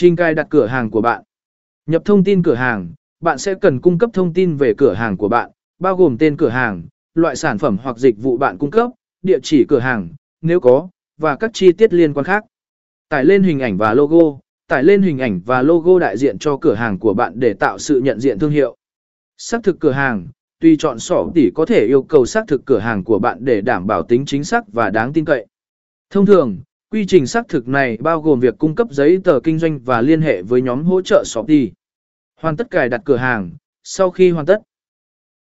Trình cài đặt cửa hàng của bạn. Nhập thông tin cửa hàng, bạn sẽ cần cung cấp thông tin về cửa hàng của bạn, bao gồm tên cửa hàng, loại sản phẩm hoặc dịch vụ bạn cung cấp, địa chỉ cửa hàng, nếu có, và các chi tiết liên quan khác. Tải lên hình ảnh và logo, tải lên hình ảnh và logo đại diện cho cửa hàng của bạn để tạo sự nhận diện thương hiệu. Xác thực cửa hàng, tùy chọn sỏ tỉ có thể yêu cầu xác thực cửa hàng của bạn để đảm bảo tính chính xác và đáng tin cậy. Thông thường, quy trình xác thực này bao gồm việc cung cấp giấy tờ kinh doanh và liên hệ với nhóm hỗ trợ sỏ. Hoàn tất cài đặt cửa hàng, sau khi hoàn tất,